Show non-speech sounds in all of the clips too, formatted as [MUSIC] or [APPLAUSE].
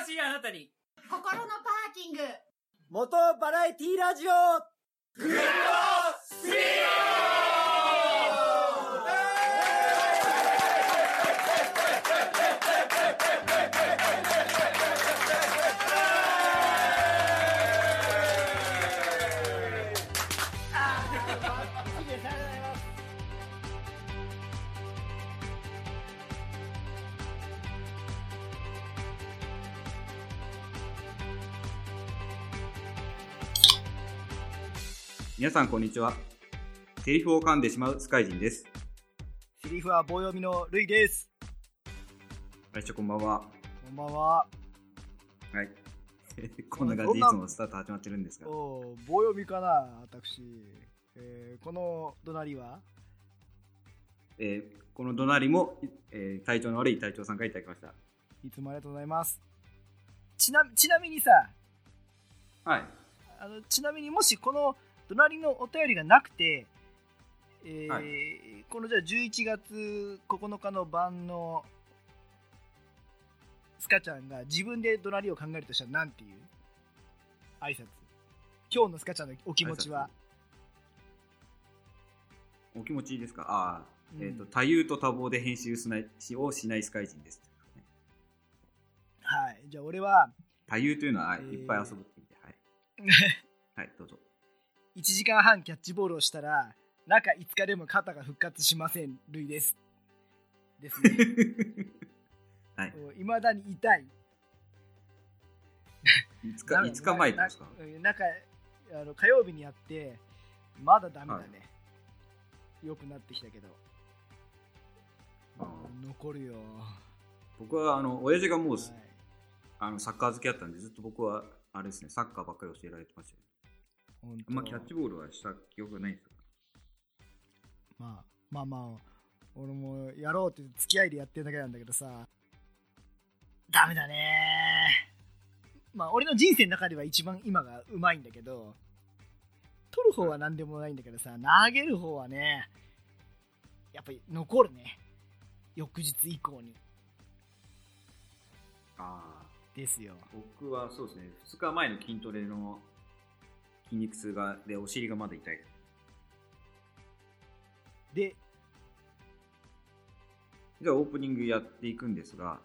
忙しいあなたに。心のパーキング。元バラエティラジオ。グッドスピ皆さんこんにちは。セリフを噛んでしまうスカイジンです。セリフは棒読みのルイです最初こんばんは。こんばんははい。[LAUGHS] こんな感じでいつもスタート始まってるんですが。おー棒読みかな私、えーこの隣は？えーこの怒鳴りも、えー体調の悪い隊長さんからいただきました。いつもありがとうございますちなちなみにさはい。あのちなみにもしこの隣のお便りがなくて、えーはこのじゃあ11月9日の晩のスカちゃんが自分で怒鳴りを考えるとしたらなんていう？挨拶。今日のスカちゃんのお気持ちは、お気持ちいいですか？ああ、うん。えっ、と、多憂と多忙で編集しないしをしないスカイジンです。はい。じゃあ俺は多憂というのは、はいっぱい遊ぶって意味で、はい。[LAUGHS] はい、どうぞ。1時間半キャッチボールをしたら中5日でも肩が復活しませんルイです。ですね。[LAUGHS] はい。いまだに痛い。いつか、いつか前ですか？ななんかあの火曜日にやってまだダメだね、良くなってきたけど。残るよ、僕は、あの、親父がもう、はい。あの、サッカー好きだったんで、ずっと僕は、あれですね、サッカーばっかり教えられてましたよ。ほんとあキャッチボールはした記憶がないんですよ。まあまあまあ俺もやろうって付き合いでやってるだけなんだけどさ。ダメだねまあ俺の人生の中では一番今がうまいんだけど取る方は何でもないんだけどさ投げる方はねやっぱり残るね。翌日以降に。ああ。ですよ。僕はそうですね、2日前の筋トレの筋肉痛が、で、お尻がまだ痛い。でじゃあ、オープニングやっていくんですが、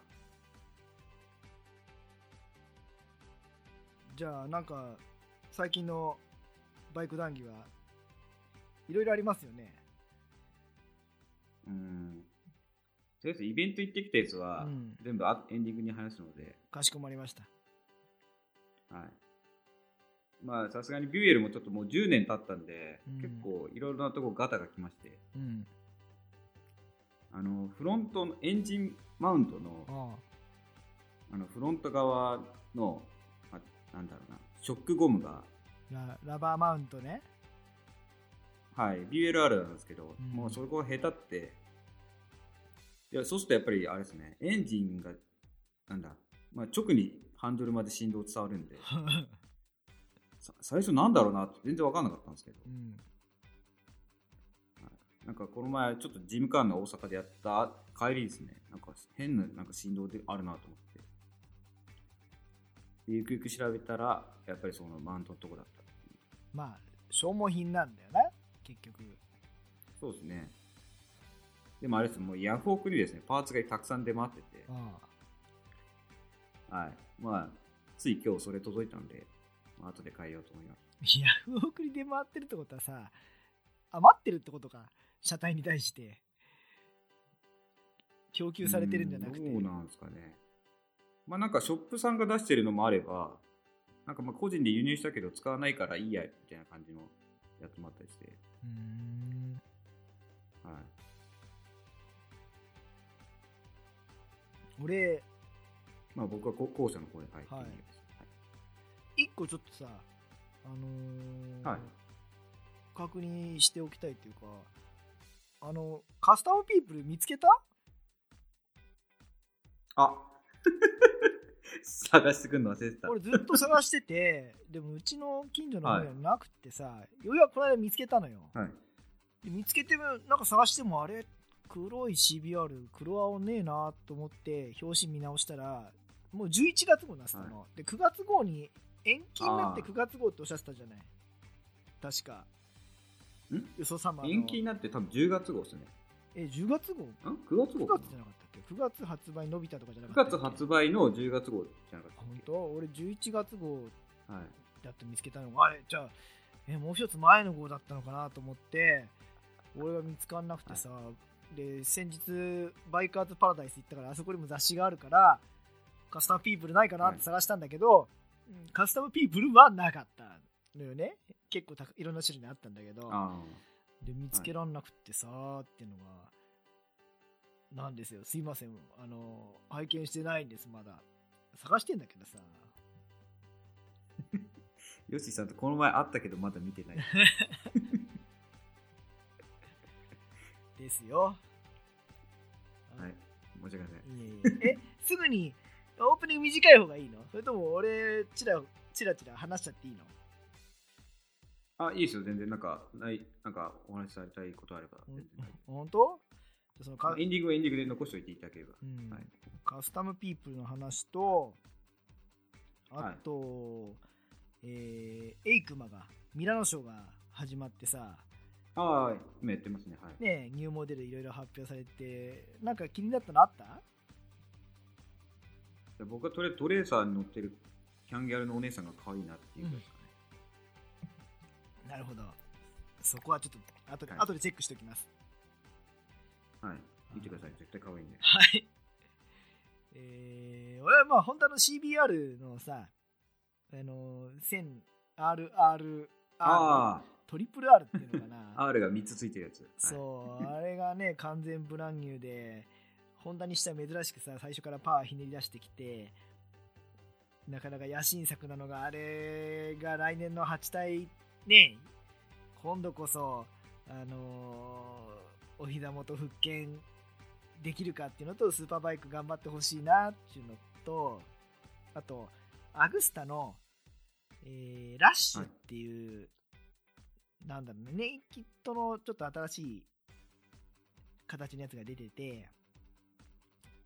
じゃあなんか最近のバイク談義はいろいろありますよね。うーん。とりあえず、イベント行ってきたやつは、うん。全部あエンディングに話すので、かしこまりました。はい。まあ、さすがにビューエルもちょっともう10年経ったんで、うん。結構いろいろなとこガタが来まして、うん。あの、フロントのエンジンマウントの、あの、フロント側の、あなんだろうな、ショックゴムが、ララバーマウントね。はい、BLR なんですけど、うん。もうそこが下手って、いや、そうするとやっぱりあれですね、エンジンが、なんだ、まあ、直にハンドルまで振動伝わるんで、さ [LAUGHS] 最初なんだろうなって全然わかんなかったんですけど、うんなんかこの前ちょっとジムカーンの大阪でやった帰りですね、なんか変ななんか振動であるなと思って。でゆくゆく調べたら、やっぱりそのマウントのとこだった。まあ消耗品なんだよな結局そうですね。でもあれですもうヤフオクにですね、パーツがたくさん出回ってて、あはい。まあ、つい今日それ届いたんで、まあ、後で変えようと思います。あヤフオクに出回ってるってことはさ余ってるってことか車体に対して供給されてるんじゃなくてうどうなんですかね。まあなんかショップさんが出してるのもあれば、なんかまあ個人で輸入したけど使わないからいいや、みたいな感じのやつもあったりして、うーんはい。俺まあ僕はこ後者の方で書いてみはいます。はい一個ちょっとさあのーはい。確認しておきたいっていうかあのカスタムピープル見つけた？あ。[LAUGHS] 探してくんの忘れてた。俺ずっと探してて [LAUGHS] でもうちの近所の方にはなくってさ、ようやくこの間見つけたのよ。はい。で見つけてもなんか探してもあれ？黒い CBR 黒青ねえなと思って表紙見直したらもう11月号なすったの、で9月号に延期になってあー。9月号っておっしゃってたじゃない。確か。ん？よそ様の。延期になって多分10月号ですね。え10月号？ん ?9 月9号か月じゃなかったっけ？9月発売伸びたとかじゃななかった ?9 っけ？月発売の10月号じゃなかっ本当？俺11月号た。はい。だって見つけたのがあれ？じゃあえもう一つ前の号だったのかなと思って俺は見つかんなくてさ、で先日バイカーズパラダイス行ったからあそこにも雑誌があるからカスタムピープルないかなって探したんだけど、うんカスタムピープルはなかったのよね。結構たいろんな種類にあったんだけど。あで見つけらんなくってさーっていうのがなんですよ。すいません。あの拝見してないんです。まだ。探してんだけどさ。あ。[LAUGHS] ヨッシーさんとこの前会ったけどまだ見てない。[LAUGHS] ですよ。はい。申し訳ない。えすぐにオープニング短い方がいいの？それとも俺チラチラチラ話しちゃっていいの？あ、いいですよ、全然。なんか、ない、なんか、お話しされたいことあれば、本当？そのか夫エンディングはエンディングで残しておいていただければ。うん。はい。カスタムピープルの話とあはいと、えーエイクマがミラノショーが始まってさ。ああ、今やってますね。はい。ねニューモデルいろいろ発表されてなんか気になったのあった？で僕はトレトレーサーに乗ってるキャンギャルのお姉さんが可愛いなっていうぐらいですかね。なるほどそこはちょっと後で,、はい後でチェックしておきますはい。見てください。絶対可愛いんで。はい。えー、俺はまあ、ホンダの CBR のさ、あの、1000RR、あトリプル R っていうのかな。あ、[LAUGHS] R が3つついてるやつ。はい、そう、あれがね、完全ブランニューで、ホンダにしては珍しくさ、最初からパワーひねり出してきて、なかなか野心作なのが、あれが来年の8体、ね、今度こそ、あのーお膝元復権できるかっていうのと、スーパーバイク頑張ってほしいなっていうのと、あと、アグスタの、えーラッシュっていう、なんだろうね、ネイキッドのちょっと新しい形のやつが出てて、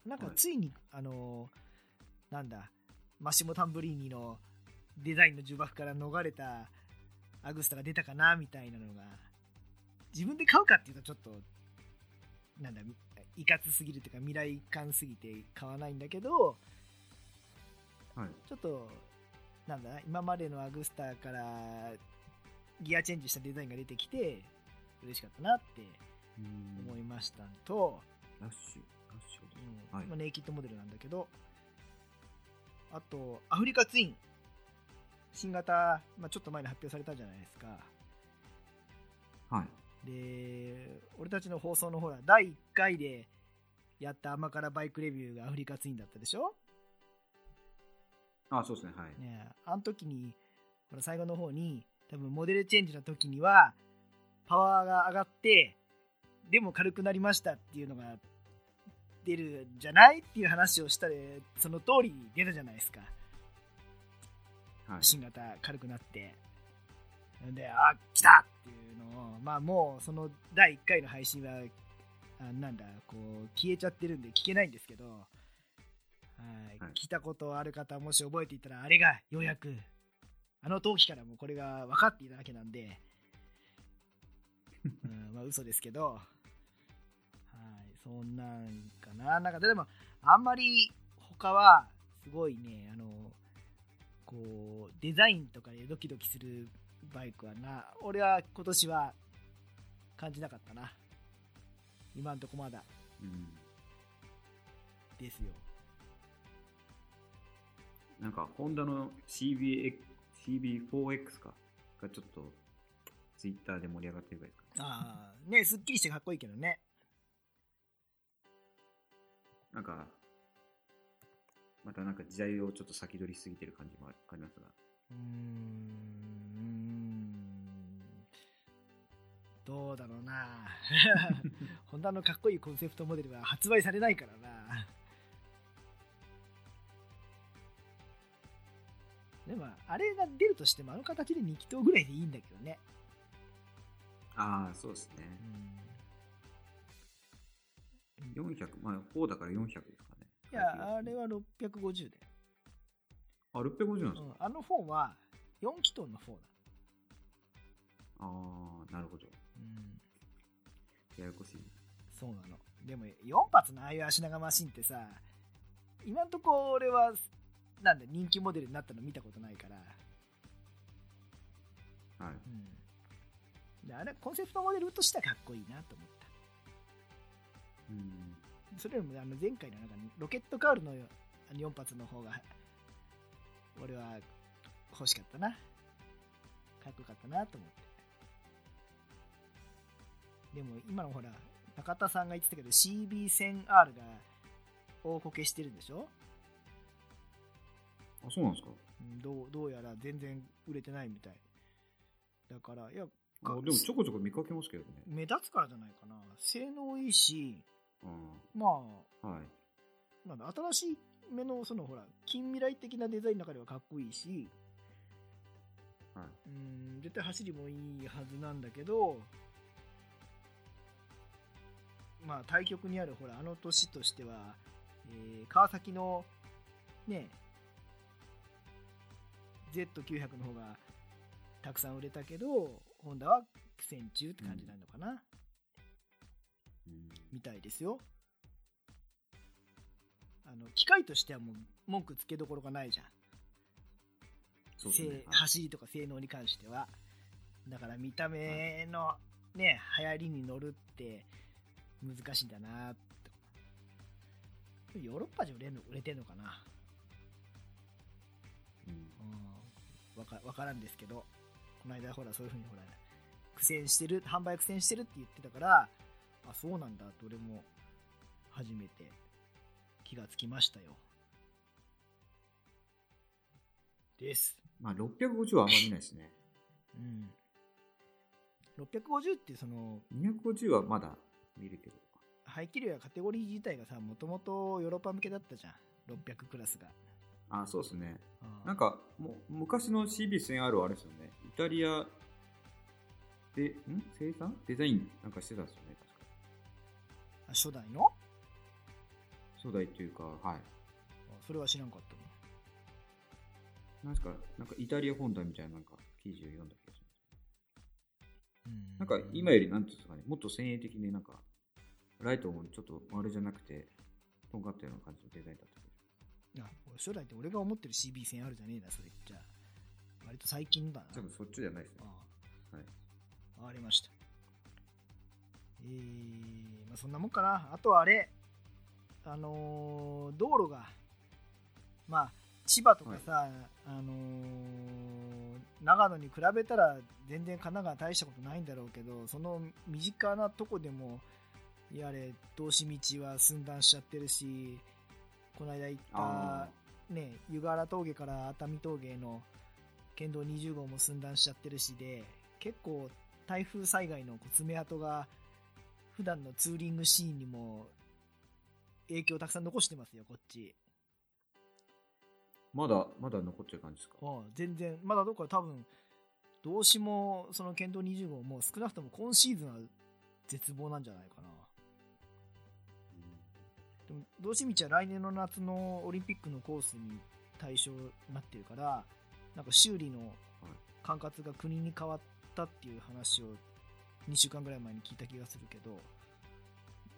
なんかはいついに、あのーなんだ、マシモ・タンブリーニのデザインの呪縛から逃れたアグスタが出たかなみたいなのが、自分で買うかっていうとちょっと、なんだ、いかつすぎるというか未来感すぎて買わないんだけど、はい。ちょっと、なんだ、今までのアグスタからギアチェンジしたデザインが出てきて、嬉しかったなって思いましたのと、ラッシュ。うんはいまあネイキッドモデルなんだけど、あと、アフリカツイン、新型、まあ、ちょっと前に発表されたじゃないですか。はい。で、俺たちの放送のほら、第1回でやった甘辛バイクレビューがアフリカツインだったでしょ？あそうですね。はい。ねえあの時に、この最後の方に、多分モデルチェンジの時には、パワーが上がって、でも軽くなりましたっていうのが出るんじゃない？っていう話をしたで、その通りに出たじゃないですか。はい。新型軽くなって。で、あ、来たっていうのを、まあもうその第1回の配信は、あなんだ、こう、消えちゃってるんで聞けないんですけど、はいはい聞いたことある方、もし覚えていたら、あれがようやく、あの陶器からもこれが分かっていただけなんで、[LAUGHS] うん、まあ嘘ですけど、はい、そんなんかな。なんかでも、あんまり他は、すごいね、あの、こう、デザインとかでドキドキするバイクはな、俺は今年は感じなかったな。今んとこまだうん。ですよ。なんか、ホンダの CBX CB4X か。がちょっと、ツイッターで盛り上がってるぐらいですか。ああ、ね、すっきりしてかっこいいけどね。なんか、またなんか時代をちょっと先取りしすぎてる感じもありますが。うーん。どうだろうな。ホンダのかっこいいコンセプトモデルは発売されないからな。でも、あれが出るとしても、あの形で2気筒ぐらいでいいんだけどね。ああ、そうですね。400、まあ4だから400ですかね。いや、あれは650で。あ、650なんですか、うん、あの4は4気筒の4だ。ああ、なるほど。うん。ややこしい。そうなの。でも4発のああいう足長マシンってさ、今んとこ俺は、なんだ、人気モデルになったの見たことないから、はい。うん。であれ、コンセプトモデルとしてはかっこいいなと思った。うん。それよりもあの前回のなんかロケットカウルの4発の方が俺は欲しかったな。かっこよかったなと思って。でも今のほら中田さんが言ってたけど CB1000R が大こけしてるんでしょ？あ、そうなんですか？うんどうどうやら全然売れてないみたい。だからいやあでもちょこちょこ見かけますけどね。目立つからじゃないかな。性能いいしあまああはい。なんだ新しい目のそのほら近未来的なデザインの中ではかっこいいし、はい。うん絶対走りもいいはずなんだけどまあ対局にあるほらあの年としては、えー川崎のね Z900 の方がたくさん売れたけどホンダは苦戦中って感じなのかな、うんみたいですよ。あの機械としてはもう文句つけどころがないじゃん、せそうですね。走りとか性能に関しては。だから見た目のね流行りに乗るって難しいんだなって。ヨーロッパじゃ売れんの売れてんのかな。うん。うん。わかわからんですけど。この間ほらそういうふうにほら苦戦してる販売苦戦してるって言ってたからあそうなんだ。と俺も初めて。気がつきましたよ。です。まあ、650はあんまり見ないですね。うん。650ってその250はまだ見るけど。排気量やカテゴリー自体がさもともとヨーロッパ向けだったじゃん。600クラスが。あ、そうですね。うんなんか、もう、昔の CB1000R はあれですよね。イタリアで、ん？生産？デザインなんかしてたんですよね、初代の？初代っていうか、はい。あそれは知らんかったなんか、なんかイタリア本体みたいななんか記事を読んだ気がします。うんなんか今よりなんていうんですかね、もっと先鋭的になんか、ライトもちょっと丸じゃなくて、とんがったような感じのデザインだったけど。あ俺初代って俺が思ってる CB1000 あるじゃねえなそれじゃあ割と最近だな多分そっちじゃないですね。あはい。あわかりましたえー、まあそんなもんかな。あとはあれあのー道路がまあ千葉とかさ、あのー長野に比べたら全然神奈川大したことないんだろうけどその身近なとこでもやれ通し道は寸断しちゃってるしこの間行あったね湯河原峠から熱海峠の県道20号も寸断しちゃってるしで結構台風災害の爪痕が普段のツーリングシーンにも影響をたくさん残してますよこっち。まだ、まだ残ってる感じですか？うん全然。まだどっか多分動詞もその県道20号も少なくとも今シーズンは絶望なんじゃないかな。でも動詞道は来年の夏のオリンピックのコースに対象になってるからなんか修理の管轄が国に変わったっていう話を2週間ぐらい前に聞いた気がするけど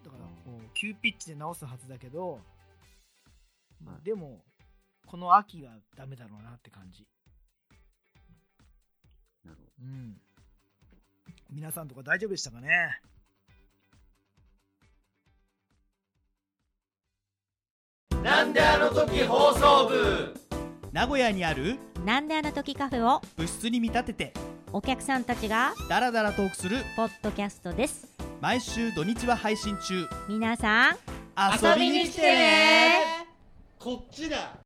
だからうん。もう急ピッチで直すはずだけど、まあ。はいでもこの秋はダメだろうなって感じ。なるほうん。皆さんとか大丈夫でしたかね？なんであの時放送部？名古屋にある？なんであの時カフェを？部室に見立ててお客さんたちがダラダラトークするポッドキャストです毎週土日は配信中皆さん遊びに来てねこっちだ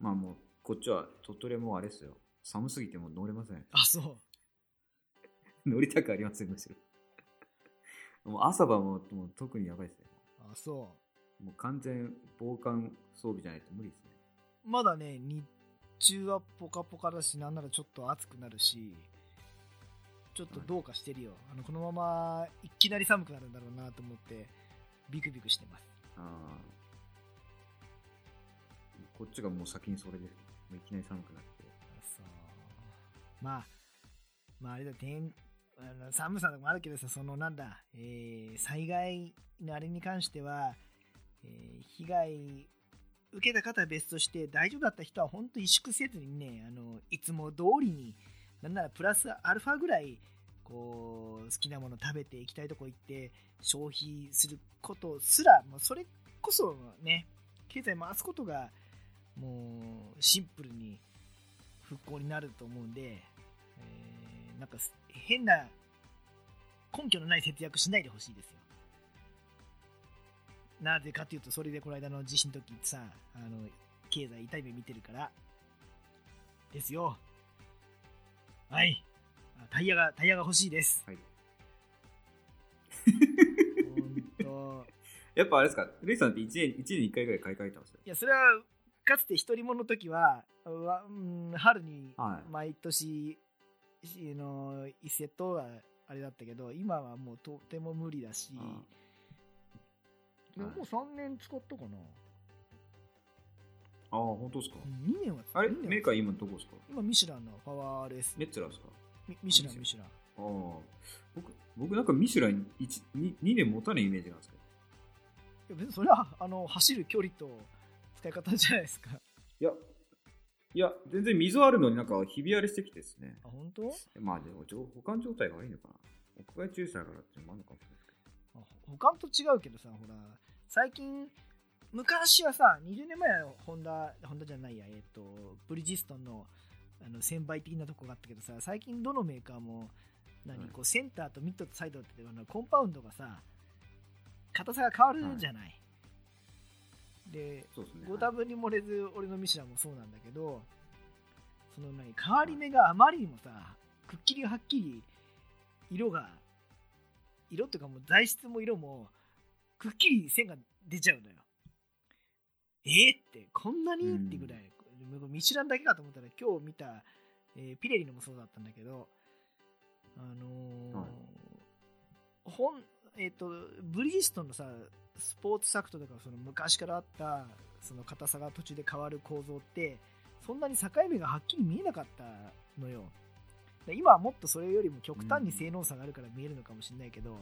まあもう、こっちは鳥取はもうあれですよ。寒すぎてもう乗れません。あそう [LAUGHS] 乗りたくありません、むしろ。もう朝晩ももう特にやばいですね。あそもう完全防寒装備じゃないと無理ですね。うまだね日中はポカポカだしなんならちょっと暑くなるしちょっとどうかしてるよ。あの、このままいきなり寒くなるんだろうなと思って、ビクビクしてます。ああ。こっちがもう先にそれで、もういきなり寒くなって。そう。まあ、まああれだ、天、あの寒さとかもあるけどさ、そのなんだ、えー、災害のあれに関しては、えー被害受けた方は別として、大丈夫だった人は本当萎縮せずにね、あの、いつも通りに、なんならプラスアルファぐらい、こう、好きなもの食べて行きたいとこ行って、消費することすら、もうそれこそね、経済回すことが、もう、シンプルに復興になると思うんで、えーなんか変な根拠のない節約しないでほしいですよ。なぜかというと、それでこの間の地震の時さ、あの、経済痛い目見てるから、ですよ。はい。あタイヤが、タイヤが欲しいです。はい。[LAUGHS] やっぱあれですか、レイさんって1年、一年に1回ぐらい買い替えたんですよ。いや、それは、かつて一人者の時は、わうん春にはい毎年、しあの一セットはあれだったけど、今はもうとても無理だし、あでももう3年使ったかな。ああ、本当ですか。2年はあれ？メーカー今どこですか？今、ミシュランのパワーレス。メッツェラーですか？ミミシュラン、ミシュラン。ああ。僕、僕なんかミシュラン 1, 2, 2年持たないイメージなんですけど。いや別にそれはあの走る距離と使い方じゃないですか。いや、いや、全然溝あるのになんかひび割れしてきてですね。あ、本当？まあでも、状保管状態が悪いのかな。屋外駐車だからっていうのもあるのかもしれないですけど。あ他と違うけどさ、ほら、最近、昔はさ、20年前はホンダ、ホンダじゃないや、えっ、と、ブリヂストンのあの1000倍的なとこがあったけどさ、最近どのメーカーも、何、はいこうセンターとミッドとサイドってあのコンパウンドがさ、硬さが変わるじゃない。で、そうですね。ご多分に漏れず、俺のミシュランもそうなんだけど、その何、変わり目があまりにもさ、くっきりはっきり、色が、色っていうかもう材質も色も、くっきり線が出ちゃうのよ。えー、って、こんなにうんってぐらい、ミシュランだけかと思ったら、今日見た、えーピレリのもそうだったんだけど、あのーはいほん、えっ、と、ブリヂストンのさ、スポーツサクトとか、その昔からあった、その硬さが途中で変わる構造って、そんなに境目がはっきり見えなかったのよ。で今はもっとそれよりも極端に性能差があるから見えるのかもしれないけど、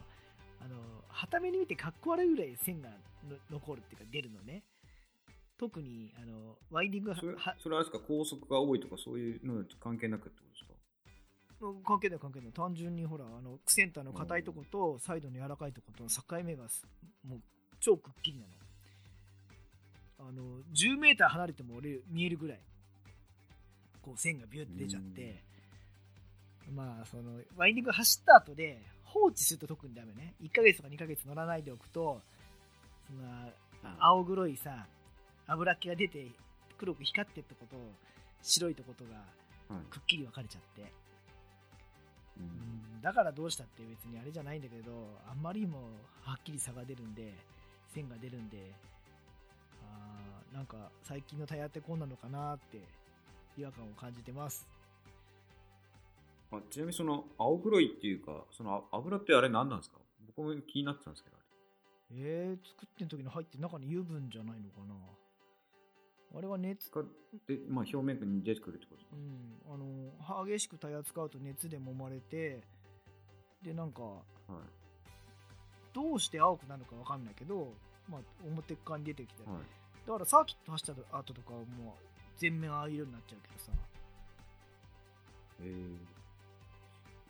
あの、はために見てかっこ悪いぐらい線がの残るっていうか出るのね。特に、あの、ワインディングはそれはそれはあれですか、高速が多いとかそういうのと関係なくってことですか？関係ない関係ない。単純にほらあのセンターの硬いとことサイドの柔らかいとことの境目がすもう超くっきりなの。あの10メーター離れても俺見えるぐらいこう線がビュッて出ちゃって。まあそのワインディング走った後で放置すると特にダメね。1ヶ月とか2ヶ月乗らないでおくとその青黒いさ油っ気が出て黒く光ってるとこと白いとことがはい。くっきり分かれちゃって。うん。うん。だからどうしたって別にあれじゃないんだけどあんまりにもはっきり差が出るんで線が出るんであーなんか最近のタイヤってこうなのかなって違和感を感じてますあちなみにその青黒いっていうか、そのあ油ってあれ何なんですか？僕も気になってたんですけど。えー、作ってん時に入って中に油分じゃないのかな。あれは熱かで、まあ表面に出てくるってことですか？うん。あの激しくタイヤ使うと熱で揉まれてでなんかはい。どうして青くなるのかわかんないけど、まあ、表側に出てきて、はい。だからサーキット走った後とかはもう全面ああいう色になっちゃうけどさ。えー、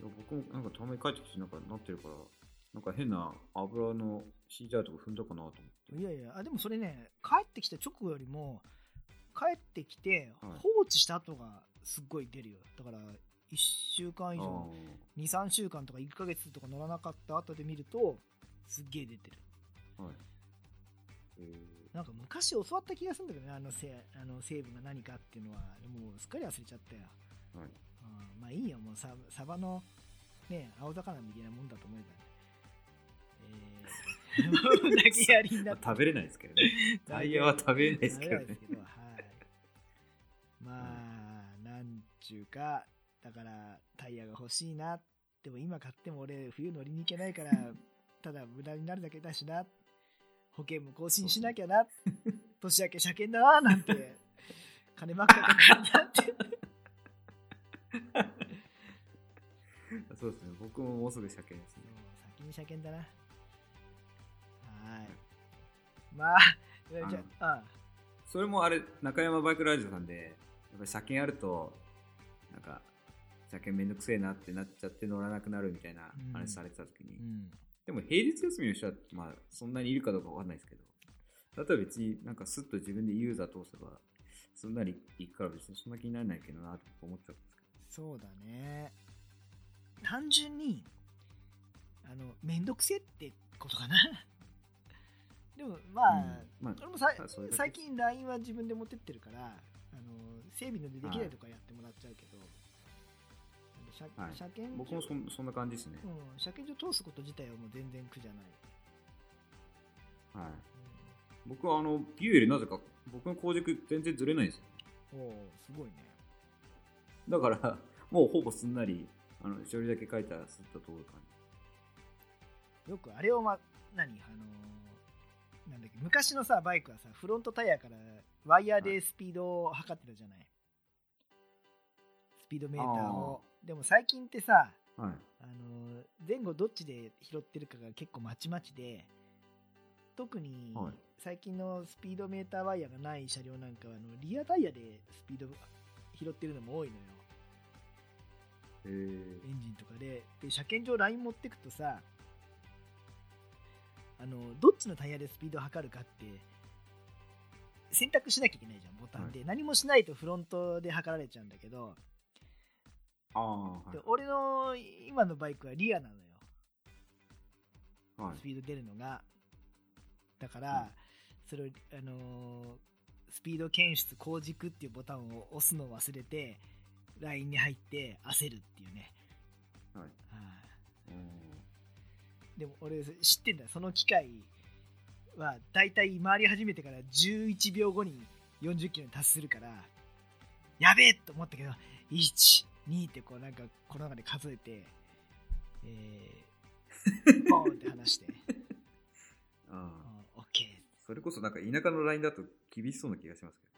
僕もなんかたまに帰ってきてなんかなってるから、なんか変な油の敷いてあるとこ踏んだかなと思って。いやいやあでもそれね帰ってきた直後よりも帰ってきてはい。放置した後がすっごい出るよ。だから1週間以上あ23週間とか1ヶ月とか乗らなかった後で見るとすっげえ出てる。あ、はい。えなんか昔教わった気がするんだけどねあのせあの成分が何かっていうのは。もうすっかり忘れちゃったよ。ー、はい。うん。まあいいよ、もうササバの、ね、青魚みたいなもんだと思えば、えー、[LAUGHS] もう投げやりになって。まあ食べれないですけどね。[LAUGHS] タイヤは食べれないですけどね。どはい。まあ、なんちゅうか、だからタイヤが欲しいな。っでも今買っても俺冬乗りに行けないからただ無駄になるだけだしな。保険も更新しなきゃな。[LAUGHS] 年明け車検だななんて。金ばっかかかるなって [LAUGHS] そうですね。僕ももうすぐ車検ですね。先に車検だな。はーい。まあじゃああそれもあれ、中山バイクラジオさんで、やっぱり車検あると、なんか、車検めんどくせえなってなっちゃって乗らなくなるみたいなうん。話されてた時に、うん。でも平日休みの人は、まあ、そんなにいるかどうかわかんないですけど、だったら別になんかスッと自分でユーザー通せば、そんなに行くから別にそんな気にならないけどなと思っちゃうんですけそうだね。単純にあのめんどくせえってことかな。[LAUGHS] でもまあ、うん。まあ俺もさ最近 LINE は自分で持ってってるからあの整備のでできないとかやってもらっちゃうけど、車はい。車検ど、僕もそんそんな感じですね。うん、車検所通すこと自体はもう全然苦じゃない、はい。僕はあの、ビューよりなぜか、僕の工軸全然ずれないんですよ。うん、おおすごいねだから、もうほぼすんなり、あの、処理だけ書いたらスッと通る感よくあれをま何？あのーなんだっけ？昔のさバイクはさフロントタイヤからワイヤーでスピードを測ってたじゃない、スピードメーターを。でも最近ってさじ。はい。あのー前後どっちで拾ってるかが結構まちまちで特にはい。最近のスピードメーターワイヤーがない車両なんかはあのリアタイヤでスピード拾ってるのも多いのよ。えー。エンジンとかで。で車検場ライン持ってくとさあのどっちのタイヤでスピードを測るかって選択しなきゃいけないじゃんボタン。で、何もしないとフロントで測られちゃうんだけど、ああ、はい。で俺の今のバイクはリアなのよ。はい。ス。ピード出るのが。だから、はい。それを、あのースピード検出後軸っていうボタンを押すのを忘れてラインに入って焦るっていうね、はい。はい。うん。でも俺知ってんだよ。その機械はだいたい回り始めてから11秒後に40キロに達するからやべえと思ったけど12ってこうなんかこの中で数えてえー、ポーンって離して。あ [LAUGHS] あそれこそなんか田舎のラインだと厳しそうな気がしますけど。